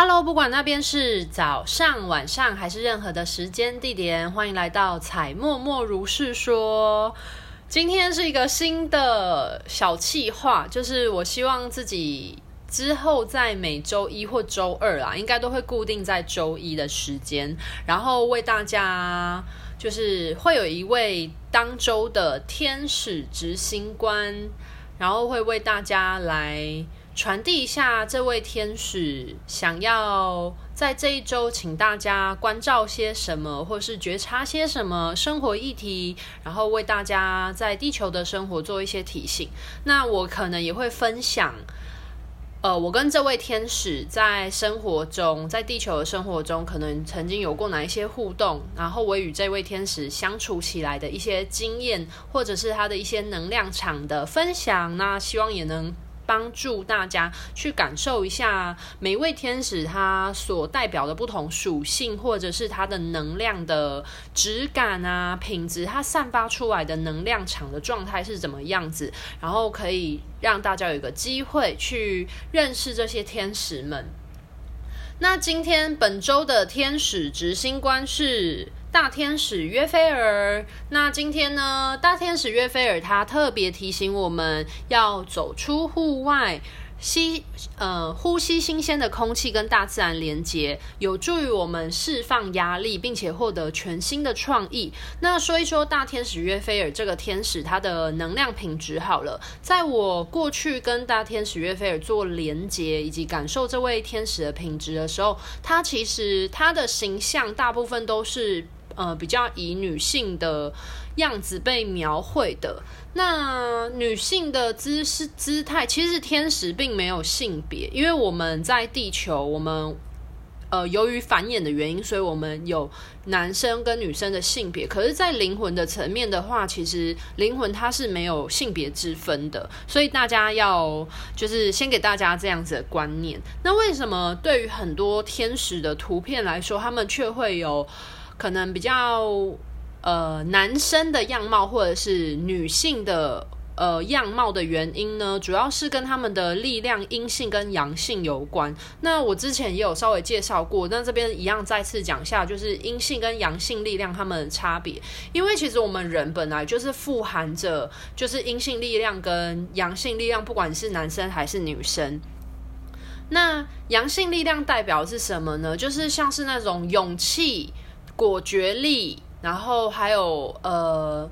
Hello，不管那边是早上、晚上还是任何的时间地点，欢迎来到彩默默如是说。今天是一个新的小企划，就是我希望自己之后在每周一或周二啊，应该都会固定在周一的时间，然后为大家就是会有一位当周的天使执行官，然后会为大家来。传递一下，这位天使想要在这一周，请大家关照些什么，或是觉察些什么生活议题，然后为大家在地球的生活做一些提醒。那我可能也会分享，呃，我跟这位天使在生活中，在地球的生活中，可能曾经有过哪一些互动，然后我与这位天使相处起来的一些经验，或者是他的一些能量场的分享。那希望也能。帮助大家去感受一下每一位天使他所代表的不同属性，或者是他的能量的质感啊、品质，它散发出来的能量场的状态是怎么样子，然后可以让大家有一个机会去认识这些天使们。那今天本周的天使执行官是。大天使约菲尔，那今天呢？大天使约菲尔他特别提醒我们要走出户外，吸呃呼吸新鲜的空气，跟大自然连接，有助于我们释放压力，并且获得全新的创意。那说一说大天使约菲尔这个天使，他的能量品质好了。在我过去跟大天使约菲尔做连接，以及感受这位天使的品质的时候，他其实他的形象大部分都是。呃，比较以女性的样子被描绘的。那女性的姿势姿态，其实天使并没有性别，因为我们在地球，我们呃由于繁衍的原因，所以我们有男生跟女生的性别。可是，在灵魂的层面的话，其实灵魂它是没有性别之分的。所以大家要就是先给大家这样子的观念。那为什么对于很多天使的图片来说，他们却会有？可能比较呃男生的样貌，或者是女性的呃样貌的原因呢，主要是跟他们的力量阴性跟阳性有关。那我之前也有稍微介绍过，那这边一样再次讲一下，就是阴性跟阳性力量他们的差别。因为其实我们人本来就是富含着就是阴性力量跟阳性力量，不管是男生还是女生。那阳性力量代表是什么呢？就是像是那种勇气。果决力，然后还有呃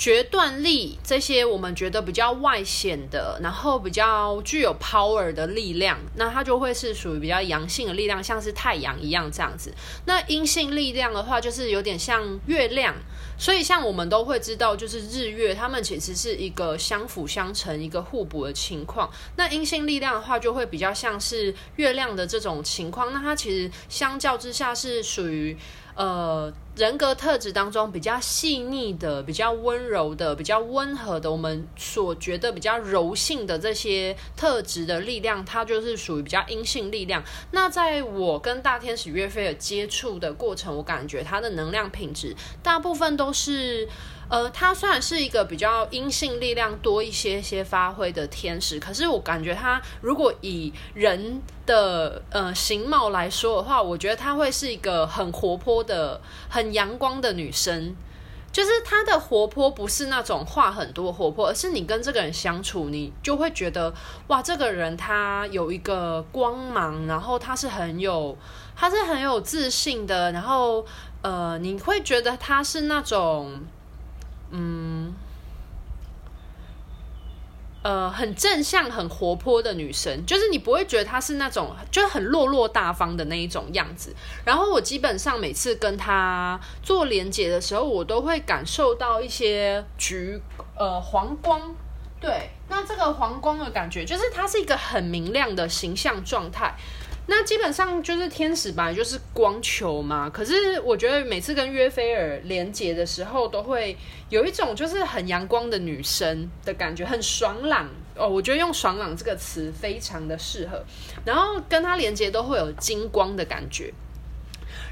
决断力，这些我们觉得比较外显的，然后比较具有 power 的力量，那它就会是属于比较阳性的力量，像是太阳一样这样子。那阴性力量的话，就是有点像月亮，所以像我们都会知道，就是日月，它们其实是一个相辅相成、一个互补的情况。那阴性力量的话，就会比较像是月亮的这种情况，那它其实相较之下是属于。呃，人格特质当中比较细腻的、比较温柔的、比较温和的，我们所觉得比较柔性的这些特质的力量，它就是属于比较阴性力量。那在我跟大天使约菲尔接触的过程，我感觉他的能量品质大部分都是。呃，他虽然是一个比较阴性力量多一些些发挥的天使，可是我感觉他如果以人的呃形貌来说的话，我觉得他会是一个很活泼的、很阳光的女生。就是她的活泼不是那种话很多活泼，而是你跟这个人相处，你就会觉得哇，这个人他有一个光芒，然后他是很有，他是很有自信的，然后呃，你会觉得他是那种。嗯，呃，很正向、很活泼的女生，就是你不会觉得她是那种就很落落大方的那一种样子。然后我基本上每次跟她做连结的时候，我都会感受到一些橘呃黄光。对，那这个黄光的感觉，就是它是一个很明亮的形象状态。那基本上就是天使吧，就是光球嘛。可是我觉得每次跟约菲尔连接的时候，都会有一种就是很阳光的女生的感觉，很爽朗哦。我觉得用“爽朗”这个词非常的适合。然后跟他连接都会有金光的感觉。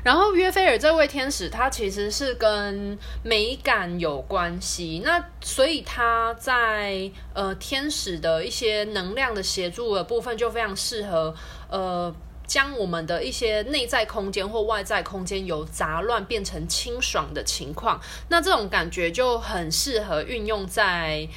然后约菲尔这位天使，他其实是跟美感有关系。那所以他在呃天使的一些能量的协助的部分，就非常适合呃。将我们的一些内在空间或外在空间由杂乱变成清爽的情况，那这种感觉就很适合运用在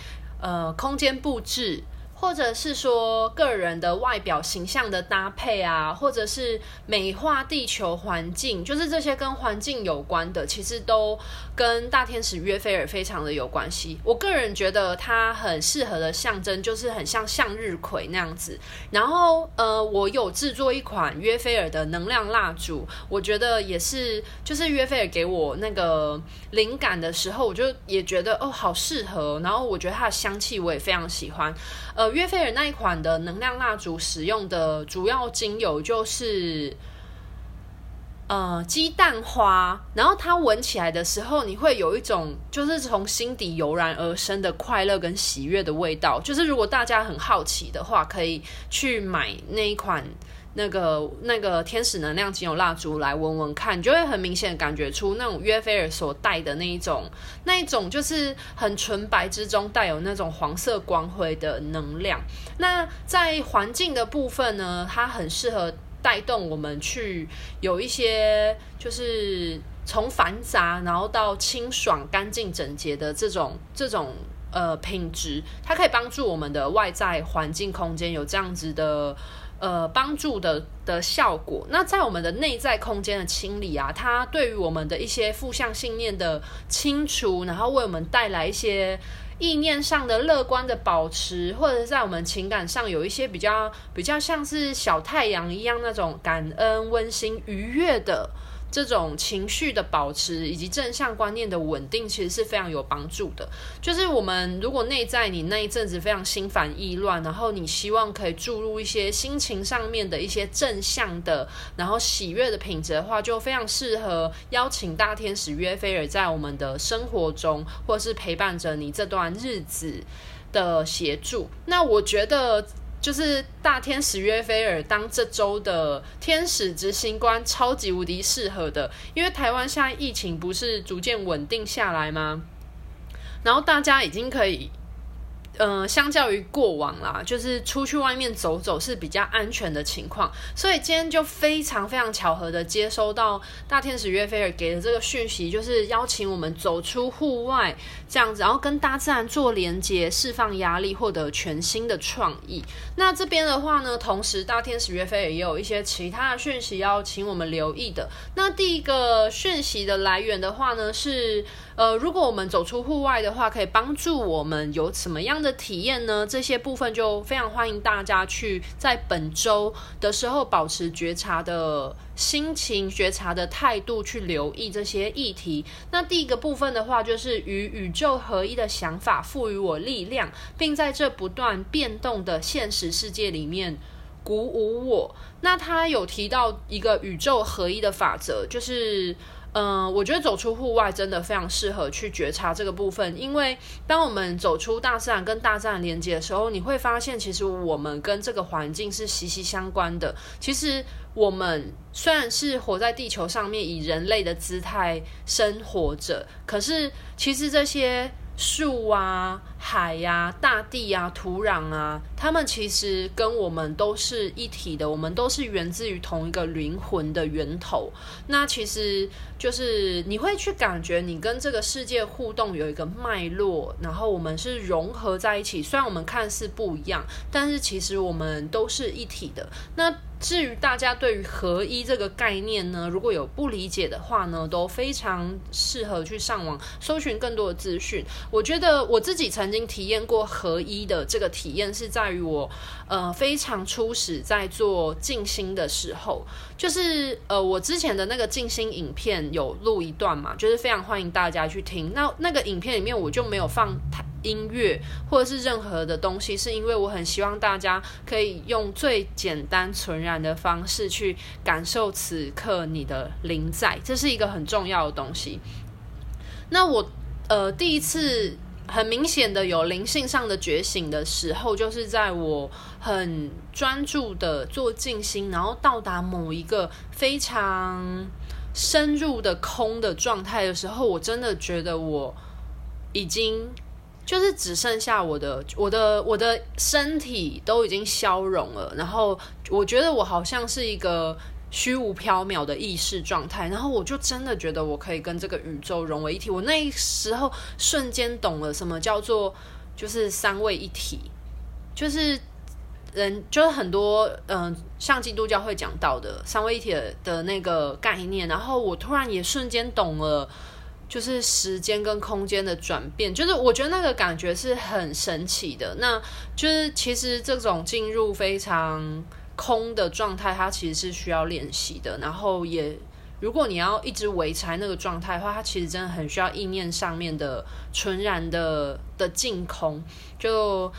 呃空间布置。或者是说个人的外表形象的搭配啊，或者是美化地球环境，就是这些跟环境有关的，其实都跟大天使约菲尔非常的有关系。我个人觉得它很适合的象征，就是很像向日葵那样子。然后呃，我有制作一款约菲尔的能量蜡烛，我觉得也是，就是约菲尔给我那个灵感的时候，我就也觉得哦，好适合。然后我觉得它的香气我也非常喜欢，呃。约菲尔那一款的能量蜡烛使用的主要精油就是呃鸡蛋花，然后它闻起来的时候，你会有一种就是从心底油然而生的快乐跟喜悦的味道。就是如果大家很好奇的话，可以去买那一款。那个那个天使能量精油蜡烛来闻闻看，你就会很明显感觉出那种约菲尔所带的那一种，那一种就是很纯白之中带有那种黄色光辉的能量。那在环境的部分呢，它很适合带动我们去有一些就是从繁杂然后到清爽、干净、整洁的这种这种呃品质，它可以帮助我们的外在环境空间有这样子的。呃，帮助的的效果。那在我们的内在空间的清理啊，它对于我们的一些负向信念的清除，然后为我们带来一些意念上的乐观的保持，或者在我们情感上有一些比较比较像是小太阳一样那种感恩、温馨、愉悦的。这种情绪的保持以及正向观念的稳定，其实是非常有帮助的。就是我们如果内在你那一阵子非常心烦意乱，然后你希望可以注入一些心情上面的一些正向的，然后喜悦的品质的话，就非常适合邀请大天使约菲尔在我们的生活中，或是陪伴着你这段日子的协助。那我觉得。就是大天使约菲尔当这周的天使执行官，超级无敌适合的，因为台湾现在疫情不是逐渐稳定下来吗？然后大家已经可以。嗯、呃，相较于过往啦，就是出去外面走走是比较安全的情况，所以今天就非常非常巧合的接收到大天使约菲尔给的这个讯息，就是邀请我们走出户外这样子，然后跟大自然做连接，释放压力，获得全新的创意。那这边的话呢，同时大天使约菲尔也有一些其他的讯息要请我们留意的。那第一个讯息的来源的话呢，是呃，如果我们走出户外的话，可以帮助我们有什么样的体验呢？这些部分就非常欢迎大家去在本周的时候保持觉察的心情、觉察的态度去留意这些议题。那第一个部分的话，就是与宇宙合一的想法赋予我力量，并在这不断变动的现实世界里面鼓舞我。那他有提到一个宇宙合一的法则，就是。嗯，我觉得走出户外真的非常适合去觉察这个部分，因为当我们走出大自然跟大自然连接的时候，你会发现其实我们跟这个环境是息息相关的。其实我们虽然是活在地球上面，以人类的姿态生活着，可是其实这些。树啊、海呀、大地啊、土壤啊，它们其实跟我们都是一体的，我们都是源自于同一个灵魂的源头。那其实就是你会去感觉你跟这个世界互动有一个脉络，然后我们是融合在一起。虽然我们看似不一样，但是其实我们都是一体的。那至于大家对于合一这个概念呢，如果有不理解的话呢，都非常适合去上网搜寻更多的资讯。我觉得我自己曾经体验过合一的这个体验，是在于我呃非常初始在做静心的时候，就是呃我之前的那个静心影片有录一段嘛，就是非常欢迎大家去听。那那个影片里面我就没有放太。音乐或者是任何的东西，是因为我很希望大家可以用最简单纯然的方式去感受此刻你的灵在，这是一个很重要的东西。那我呃第一次很明显的有灵性上的觉醒的时候，就是在我很专注的做静心，然后到达某一个非常深入的空的状态的时候，我真的觉得我已经。就是只剩下我的我的我的身体都已经消融了，然后我觉得我好像是一个虚无缥缈的意识状态，然后我就真的觉得我可以跟这个宇宙融为一体。我那时候瞬间懂了什么叫做就是三位一体，就是。人就是很多，嗯、像基督教会讲到的三位一体，的那个概念，然后我突然也瞬间懂了，就是时间跟空间的转变，就是我觉得那个感觉是很神奇的。那就是其实这种进入非常空的状态，它其实是需要练习的。然后也，如果你要一直维持那个状态的话，它其实真的很需要意念上面的纯然的的净空，就。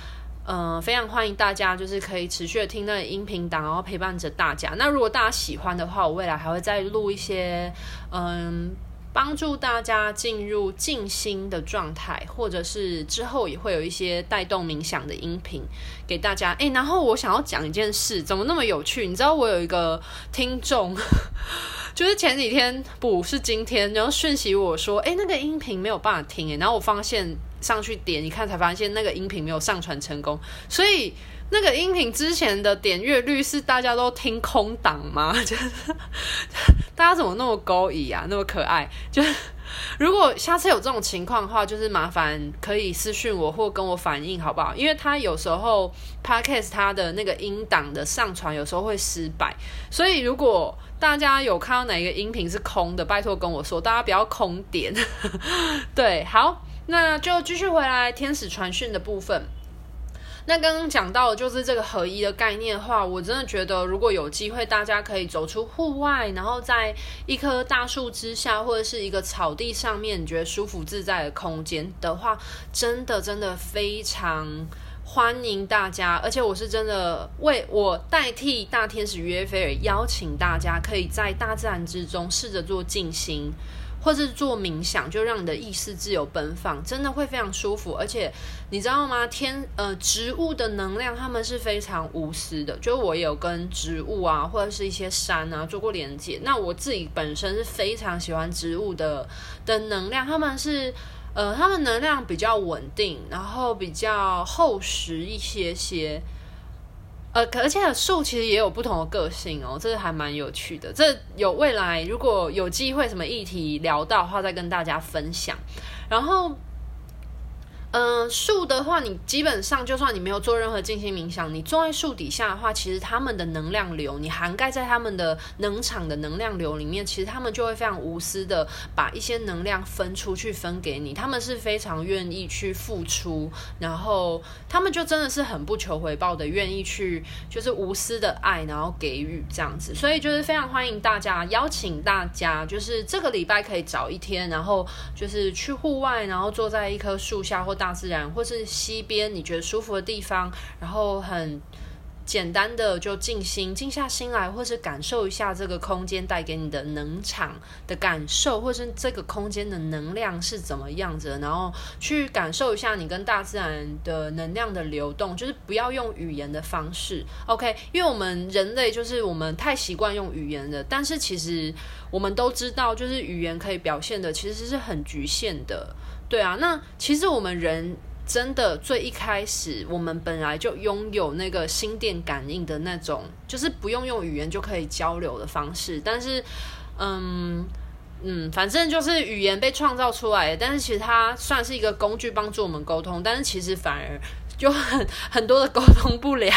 嗯、非常欢迎大家，就是可以持续的听那个音频档，然后陪伴着大家。那如果大家喜欢的话，我未来还会再录一些，嗯，帮助大家进入静心的状态，或者是之后也会有一些带动冥想的音频给大家。诶，然后我想要讲一件事，怎么那么有趣？你知道我有一个听众。就是前几天不是今天，然后讯息我说，哎，那个音频没有办法听，哎，然后我发现上去点一看，才发现那个音频没有上传成功。所以那个音频之前的点阅率是大家都听空档吗？就是大家怎么那么勾引啊，那么可爱？就是如果下次有这种情况的话，就是麻烦可以私讯我或跟我反映好不好？因为他有时候 Podcast 他的那个音档的上传有时候会失败，所以如果大家有看到哪一个音频是空的，拜托跟我说，大家不要空点。对，好，那就继续回来天使传讯的部分。那刚刚讲到的就是这个合一的概念的话，我真的觉得如果有机会，大家可以走出户外，然后在一棵大树之下，或者是一个草地上面，你觉得舒服自在的空间的话，真的真的非常。欢迎大家，而且我是真的为我代替大天使约菲尔邀请大家，可以在大自然之中试着做静心，或是做冥想，就让你的意识自由奔放，真的会非常舒服。而且你知道吗？天呃，植物的能量，他们是非常无私的。就我有跟植物啊，或者是一些山啊做过连接。那我自己本身是非常喜欢植物的的能量，他们是。呃，它们能量比较稳定，然后比较厚实一些些。呃，而且树其实也有不同的个性哦，这个还蛮有趣的。这有未来如果有机会什么议题聊到的话，再跟大家分享。然后。嗯，树的话，你基本上就算你没有做任何静心冥想，你坐在树底下的话，其实他们的能量流，你涵盖在他们的能场的能量流里面，其实他们就会非常无私的把一些能量分出去分给你。他们是非常愿意去付出，然后他们就真的是很不求回报的，愿意去就是无私的爱，然后给予这样子。所以就是非常欢迎大家，邀请大家，就是这个礼拜可以找一天，然后就是去户外，然后坐在一棵树下或。大自然，或是溪边，你觉得舒服的地方，然后很简单的就静心，静下心来，或是感受一下这个空间带给你的能场的感受，或是这个空间的能量是怎么样子的，然后去感受一下你跟大自然的能量的流动，就是不要用语言的方式，OK？因为我们人类就是我们太习惯用语言的，但是其实我们都知道，就是语言可以表现的其实是很局限的。对啊，那其实我们人真的最一开始，我们本来就拥有那个心电感应的那种，就是不用用语言就可以交流的方式。但是，嗯嗯，反正就是语言被创造出来的，但是其实它算是一个工具，帮助我们沟通。但是其实反而。就很很多的沟通不良，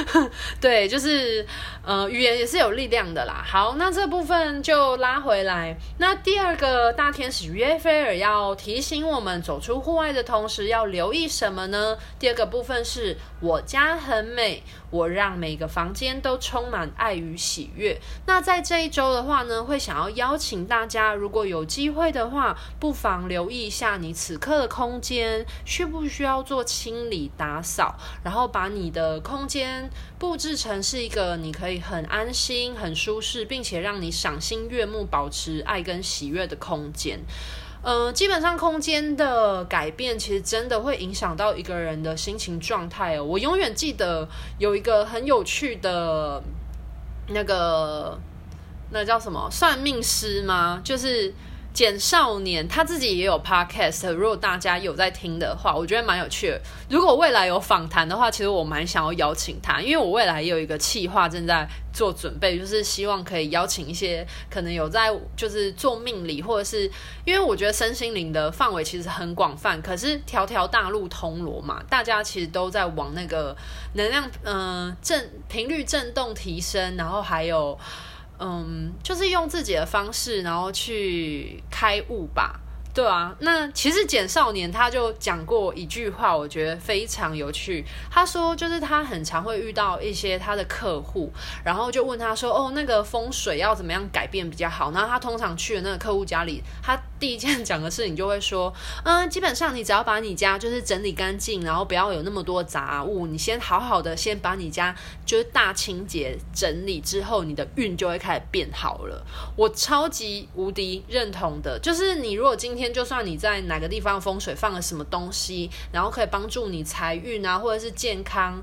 对，就是呃，语言也是有力量的啦。好，那这部分就拉回来。那第二个大天使约菲尔要提醒我们，走出户外的同时要留意什么呢？第二个部分是我家很美，我让每个房间都充满爱与喜悦。那在这一周的话呢，会想要邀请大家，如果有机会的话，不妨留意一下你此刻的空间，需不需要做清理？打扫，然后把你的空间布置成是一个你可以很安心、很舒适，并且让你赏心悦目、保持爱跟喜悦的空间。呃，基本上空间的改变，其实真的会影响到一个人的心情状态哦。我永远记得有一个很有趣的，那个那叫什么算命师吗？就是。简少年他自己也有 podcast，如果大家有在听的话，我觉得蛮有趣的。如果未来有访谈的话，其实我蛮想要邀请他，因为我未来也有一个企划正在做准备，就是希望可以邀请一些可能有在就是做命理，或者是因为我觉得身心灵的范围其实很广泛，可是条条大路通罗马，大家其实都在往那个能量嗯振频率振动提升，然后还有。嗯，就是用自己的方式，然后去开悟吧。对啊，那其实简少年他就讲过一句话，我觉得非常有趣。他说，就是他很常会遇到一些他的客户，然后就问他说：“哦，那个风水要怎么样改变比较好？”然后他通常去的那个客户家里，他第一件讲的事情就会说：“嗯，基本上你只要把你家就是整理干净，然后不要有那么多杂物，你先好好的先把你家就是大清洁整理之后，你的运就会开始变好了。”我超级无敌认同的，就是你如果今天。就算你在哪个地方风水放了什么东西，然后可以帮助你财运啊，或者是健康，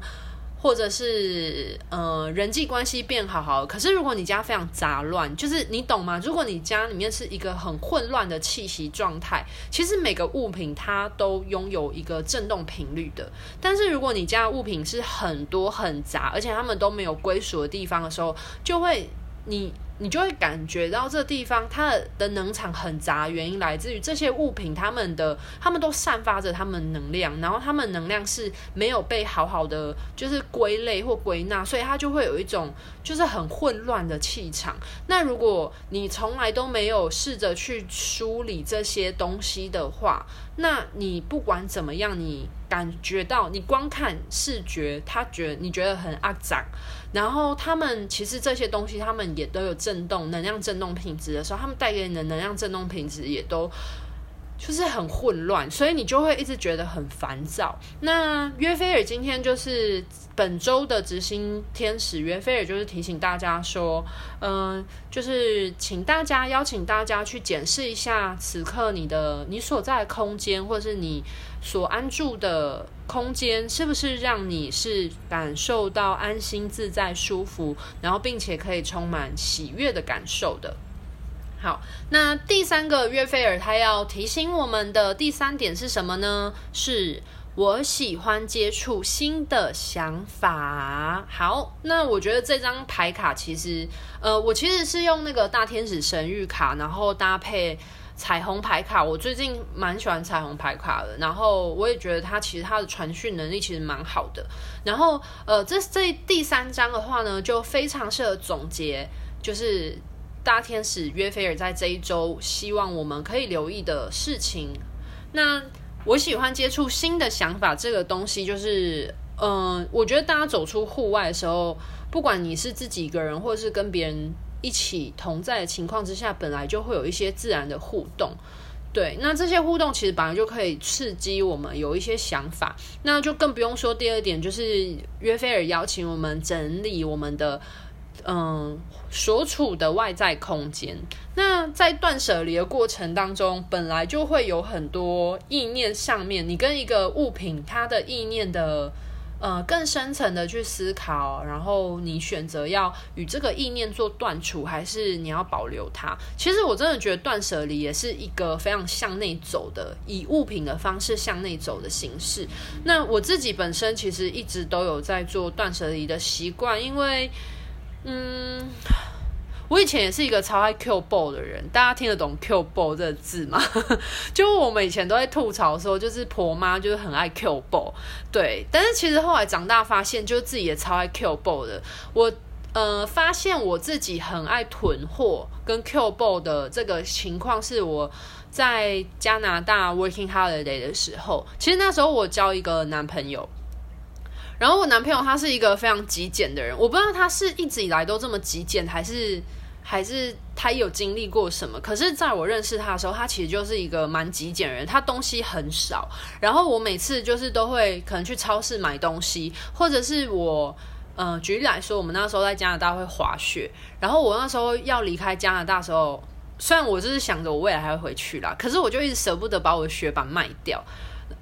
或者是呃人际关系变好好。可是如果你家非常杂乱，就是你懂吗？如果你家里面是一个很混乱的气息状态，其实每个物品它都拥有一个震动频率的。但是如果你家物品是很多很杂，而且它们都没有归属的地方的时候，就会你。你就会感觉到这地方它的能场很杂，原因来自于这些物品，它们的它们都散发着它们能量，然后它们能量是没有被好好的就是归类或归纳，所以它就会有一种就是很混乱的气场。那如果你从来都没有试着去梳理这些东西的话，那你不管怎么样，你感觉到你光看视觉，他觉得你觉得很肮脏，然后他们其实这些东西，他们也都有震动能量震动品质的时候，他们带给你的能量震动品质也都。就是很混乱，所以你就会一直觉得很烦躁。那约菲尔今天就是本周的执行天使，约菲尔就是提醒大家说，嗯、就是请大家邀请大家去检视一下此刻你的你所在的空间，或是你所安住的空间，是不是让你是感受到安心、自在、舒服，然后并且可以充满喜悦的感受的。好，那第三个约菲尔他要提醒我们的第三点是什么呢？是我喜欢接触新的想法。好，那我觉得这张牌卡其实，呃，我其实是用那个大天使神谕卡，然后搭配彩虹牌卡。我最近蛮喜欢彩虹牌卡的，然后我也觉得它其实它的传讯能力其实蛮好的。然后，呃，这这第三张的话呢，就非常适合总结，就是。大天使约菲尔在这一周希望我们可以留意的事情。那我喜欢接触新的想法，这个东西就是，嗯、我觉得大家走出户外的时候，不管你是自己一个人，或者是跟别人一起同在的情况之下，本来就会有一些自然的互动。对，那这些互动其实本来就可以刺激我们有一些想法。那就更不用说第二点，就是约菲尔邀请我们整理我们的。嗯，所处的外在空间，那在断舍离的过程当中，本来就会有很多意念上面，你跟一个物品它的意念的，呃，更深层的去思考，然后你选择要与这个意念做断除，还是你要保留它？其实我真的觉得断舍离也是一个非常向内走的，以物品的方式向内走的形式。那我自己本身其实一直都有在做断舍离的习惯，因为。嗯，我以前也是一个超爱 Q 爆的人，大家听得懂 Q 爆这个字吗？就我们以前都在吐槽说，就是婆妈就是很爱 Q 爆，对。但是其实后来长大发现，就是自己也超爱 Q 爆的。我呃发现我自己很爱囤货跟 Q 爆的这个情况，是我在加拿大 Working Holiday 的时候，其实那时候我交一个男朋友。然后我男朋友他是一个非常极简的人，我不知道他是一直以来都这么极简，还是还是他有经历过什么。可是在我认识他的时候，他其实就是一个蛮极简的人，他东西很少。然后我每次就是都会可能去超市买东西，或者是我呃举例来说，我们那时候在加拿大会滑雪，然后我那时候要离开加拿大的时候，虽然我就是想着我未来还会回去啦，可是我就一直舍不得把我的雪板卖掉。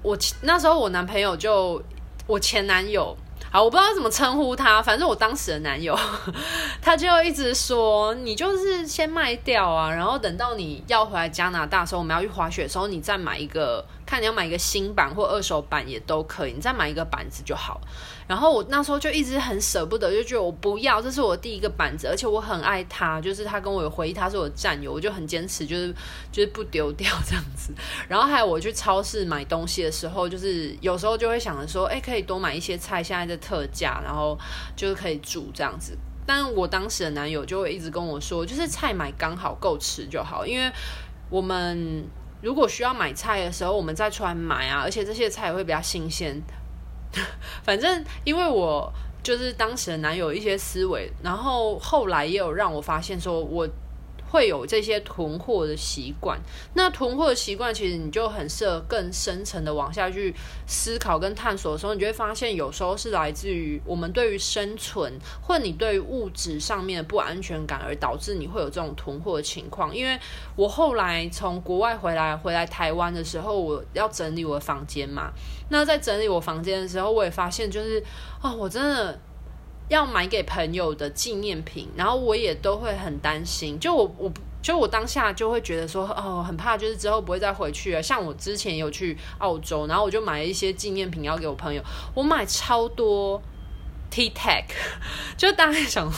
我那时候我男朋友就。我前男友好，我不知道怎么称呼他，反正我当时的男友，他就一直说，你就是先卖掉啊，然后等到你要回来加拿大的时候，我们要去滑雪的时候，你再买一个，看你要买一个新版或二手版也都可以，你再买一个板子就好。然后我那时候就一直很舍不得，就觉得我不要，这是我第一个板子，而且我很爱他，就是他跟我有回忆，他是我的战友，我就很坚持，就是就是不丢掉这样子。然后还有我去超市买东西的时候，就是有时候就会想着说，哎，可以多买一些菜，现在在特价，然后就是可以煮这样子。但我当时的男友就会一直跟我说，就是菜买刚好够吃就好，因为我们如果需要买菜的时候，我们再出来买啊，而且这些菜也会比较新鲜。反正，因为我就是当时的男友一些思维，然后后来也有让我发现说，我。会有这些囤货的习惯，那囤货的习惯其实你就很适合更深层的往下去思考跟探索的时候，你就会发现有时候是来自于我们对于生存或你对于物质上面的不安全感，而导致你会有这种囤货的情况。因为我后来从国外回来，回来台湾的时候，我要整理我的房间嘛。那在整理我房间的时候，我也发现就是啊、我真的。要买给朋友的纪念品，然后我也都会很担心。就我，我就我当下就会觉得说，哦，很怕，就是之后不会再回去了。像我之前有去澳洲，然后我就买了一些纪念品要给我朋友。我买超多 T tag，就大概想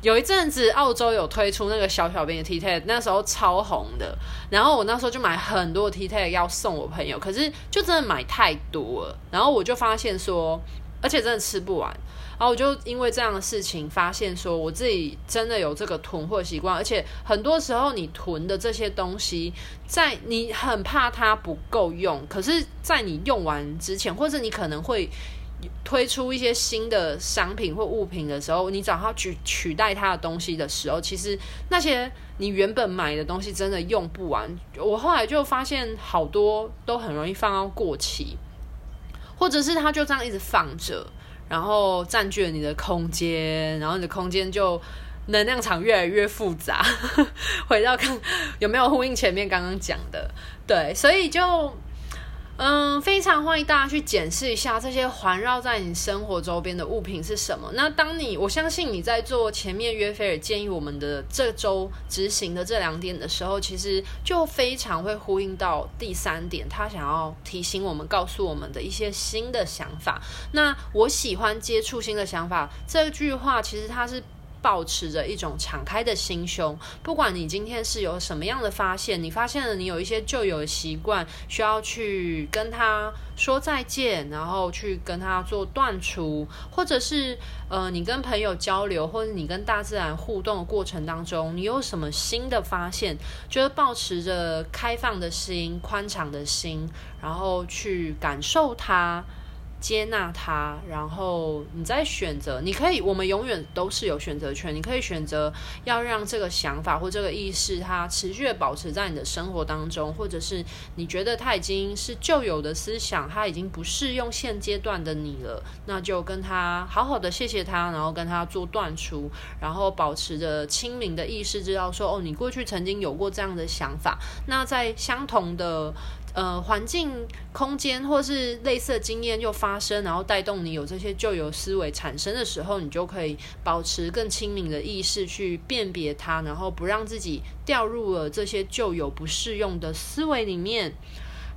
有一阵子澳洲有推出那个小小兵的 T tag，那时候超红的。然后我那时候就买很多 T tag 要送我朋友，可是就真的买太多了。然后我就发现说，而且真的吃不完。然后我就因为这样的事情，发现说我自己真的有这个囤货习惯，而且很多时候你囤的这些东西，在你很怕它不够用，可是，在你用完之前，或者你可能会推出一些新的商品或物品的时候，你找它取取代它的东西的时候，其实那些你原本买的东西真的用不完。我后来就发现好多都很容易放到过期，或者是它就这样一直放着。然后占据了你的空间，然后你的空间就能量场越来越复杂。回到看有没有呼应前面刚刚讲的，对，所以就嗯，非常欢迎大家去检视一下这些环绕在你生活周边的物品是什么。那当你我相信你在做前面约菲尔建议我们的这周执行的这两点的时候，其实就非常会呼应到第三点，他想要提醒我们、告诉我们的一些新的想法。那我喜欢接触新的想法这句话，其实它是。抱持着一种敞开的心胸，不管你今天是有什么样的发现，你发现了你有一些旧有的习惯，需要去跟他说再见，然后去跟他做断除，或者是呃，你跟朋友交流，或者你跟大自然互动的过程当中，你有什么新的发现，就是抱持着开放的心、宽敞的心，然后去感受它。接纳它，然后你再选择。你可以，我们永远都是有选择权。你可以选择要让这个想法或这个意识，它持续的保持在你的生活当中，或者是你觉得它已经是旧有的思想，它已经不适用现阶段的你了，那就跟他好好的谢谢他，然后跟他做断除，然后保持着清明的意识，知道说哦，你过去曾经有过这样的想法。那在相同的。呃，环境、空间或是类似经验又发生，然后带动你有这些旧有思维产生的时候，你就可以保持更清明的意识去辨别它，然后不让自己掉入了这些旧有不适用的思维里面。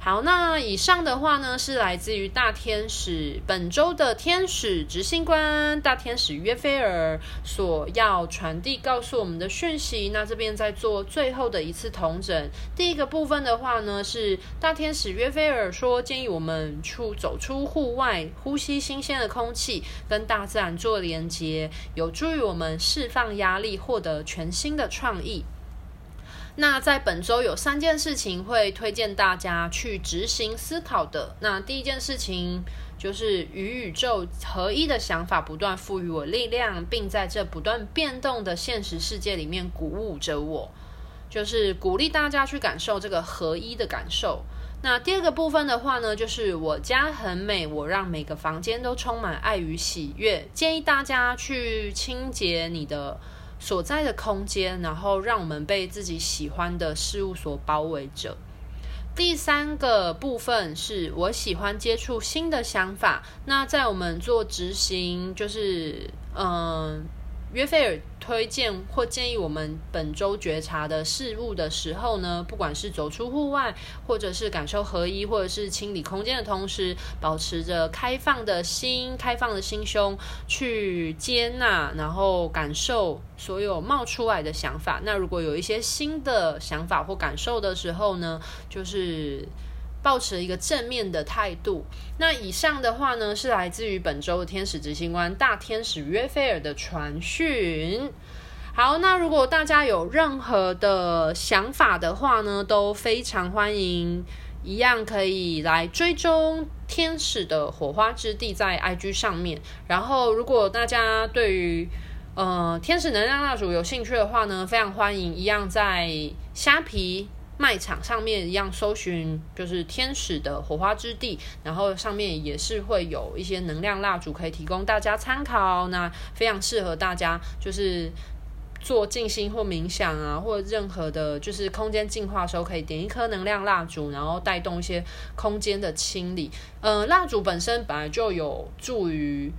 好，那以上的话呢，是来自于大天使本周的天使执行官大天使约菲尔所要传递告诉我们的讯息。那这边在做最后的一次统整。第一个部分的话呢，是大天使约菲尔说建议我们出走出户外，呼吸新鲜的空气，跟大自然做连接，有助于我们释放压力，获得全新的创意。那在本周有三件事情会推荐大家去执行思考的。那第一件事情就是与宇宙合一的想法不断赋予我力量，并在这不断变动的现实世界里面鼓舞着我，就是鼓励大家去感受这个合一的感受。那第二个部分的话呢，就是我家很美，我让每个房间都充满爱与喜悦。建议大家去清洁你的。所在的空间，然后让我们被自己喜欢的事物所包围着。第三个部分是我喜欢接触新的想法。那在我们做执行，就是嗯。约菲尔推荐或建议我们本周觉察的事物的时候呢，不管是走出户外，或者是感受合一，或者是清理空间的同时，保持着开放的心、开放的心胸，去接纳，然后感受所有冒出来的想法。那如果有一些新的想法或感受的时候呢，就是。抱持一个正面的态度。那以上的话呢，是来自于本周的天使执行官大天使约菲尔的传讯。好，那如果大家有任何的想法的话呢，都非常欢迎，一样可以来追踪天使的火花之地在 IG 上面。然后，如果大家对于呃天使能量蜡烛有兴趣的话呢，非常欢迎，一样在虾皮。卖场上面一样搜寻，就是天使的火花之地，然后上面也是会有一些能量蜡烛可以提供大家参考，那非常适合大家就是做静心或冥想啊，或任何的，就是空间净化的时候可以点一颗能量蜡烛，然后带动一些空间的清理。呃，蜡烛本身本来就有助于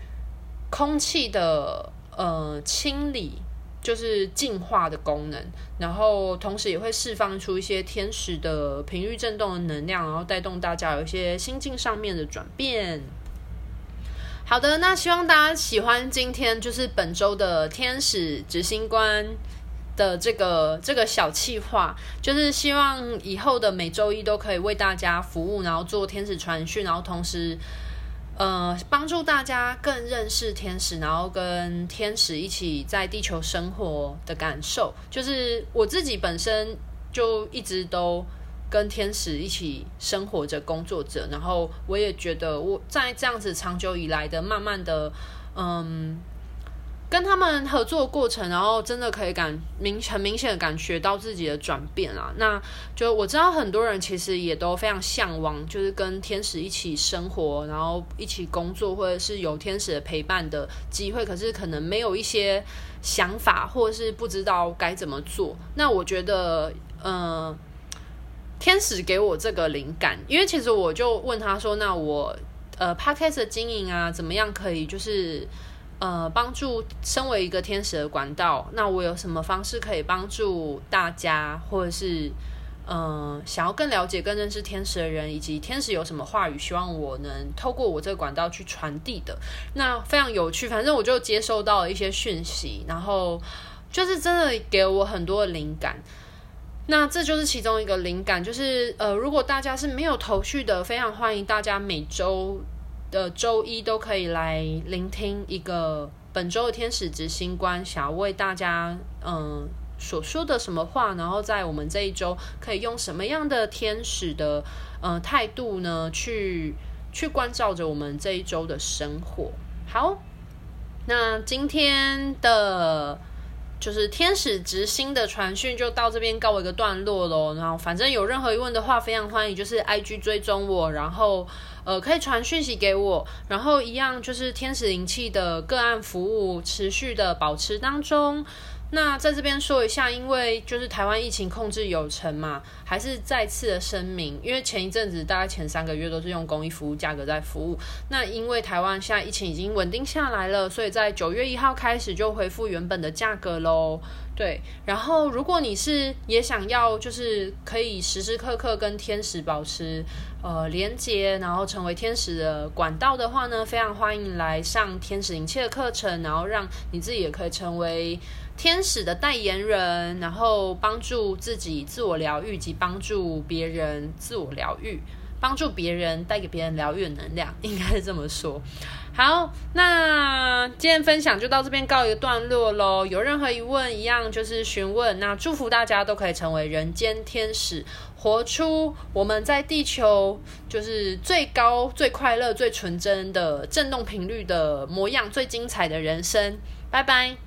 空气的呃清理。就是净化的功能，然后同时也会释放出一些天使的频率振动的能量，然后带动大家有一些心境上面的转变。好的，那希望大家喜欢今天就是本周的天使执行官的这个这个小计划，就是希望以后的每周一都可以为大家服务，然后做天使传讯，然后同时。呃，帮助大家更认识天使，然后跟天使一起在地球生活的感受，就是我自己本身就一直都跟天使一起生活着、工作着，然后我也觉得我在这样子长久以来的慢慢的，嗯。跟他们合作过程，然后真的可以感明很明显的感觉到自己的转变啊。那就我知道很多人其实也都非常向往，就是跟天使一起生活，然后一起工作，或者是有天使的陪伴的机会。可是可能没有一些想法，或者是不知道该怎么做。那我觉得，嗯、呃，天使给我这个灵感，因为其实我就问他说：“那我呃，Podcast 的经营啊，怎么样可以就是？”呃，帮助身为一个天使的管道，那我有什么方式可以帮助大家，或者是呃，想要更了解、更认识天使的人，以及天使有什么话语，希望我能透过我这个管道去传递的？那非常有趣，反正我就接收到了一些讯息，然后就是真的给我很多灵感。那这就是其中一个灵感，就是呃，如果大家是没有头绪的，非常欢迎大家每周。的周一都可以来聆听一个本周的天使执行官想要为大家嗯所说的什么话，然后在我们这一周可以用什么样的天使的嗯态度呢，去去关照着我们这一周的生活。好，那今天的。就是天使执行的传讯就到这边告一个段落喽。然后反正有任何疑问的话，非常欢迎就是 IG 追踪我，然后呃可以传讯息给我。然后一样就是天使灵气的个案服务持续的保持当中。那在这边说一下，因为就是台湾疫情控制有成嘛，还是再次的声明，因为前一阵子大概前三个月都是用公益服务价格在服务，那因为台湾现在疫情已经稳定下来了，所以在九月一号开始就恢复原本的价格喽。对，然后如果你是也想要就是可以时时刻刻跟天使保持呃连接，然后成为天使的管道的话呢，非常欢迎来上天使灵气的课程，然后让你自己也可以成为。天使的代言人，然后帮助自己自我疗愈及帮助别人自我疗愈，帮助别人带给别人疗愈的能量，应该是这么说。好，那今天分享就到这边告一个段落喽。有任何疑问，一样就是询问。那祝福大家都可以成为人间天使，活出我们在地球就是最高、最快乐、最纯真的振动频率的模样，最精彩的人生。拜拜。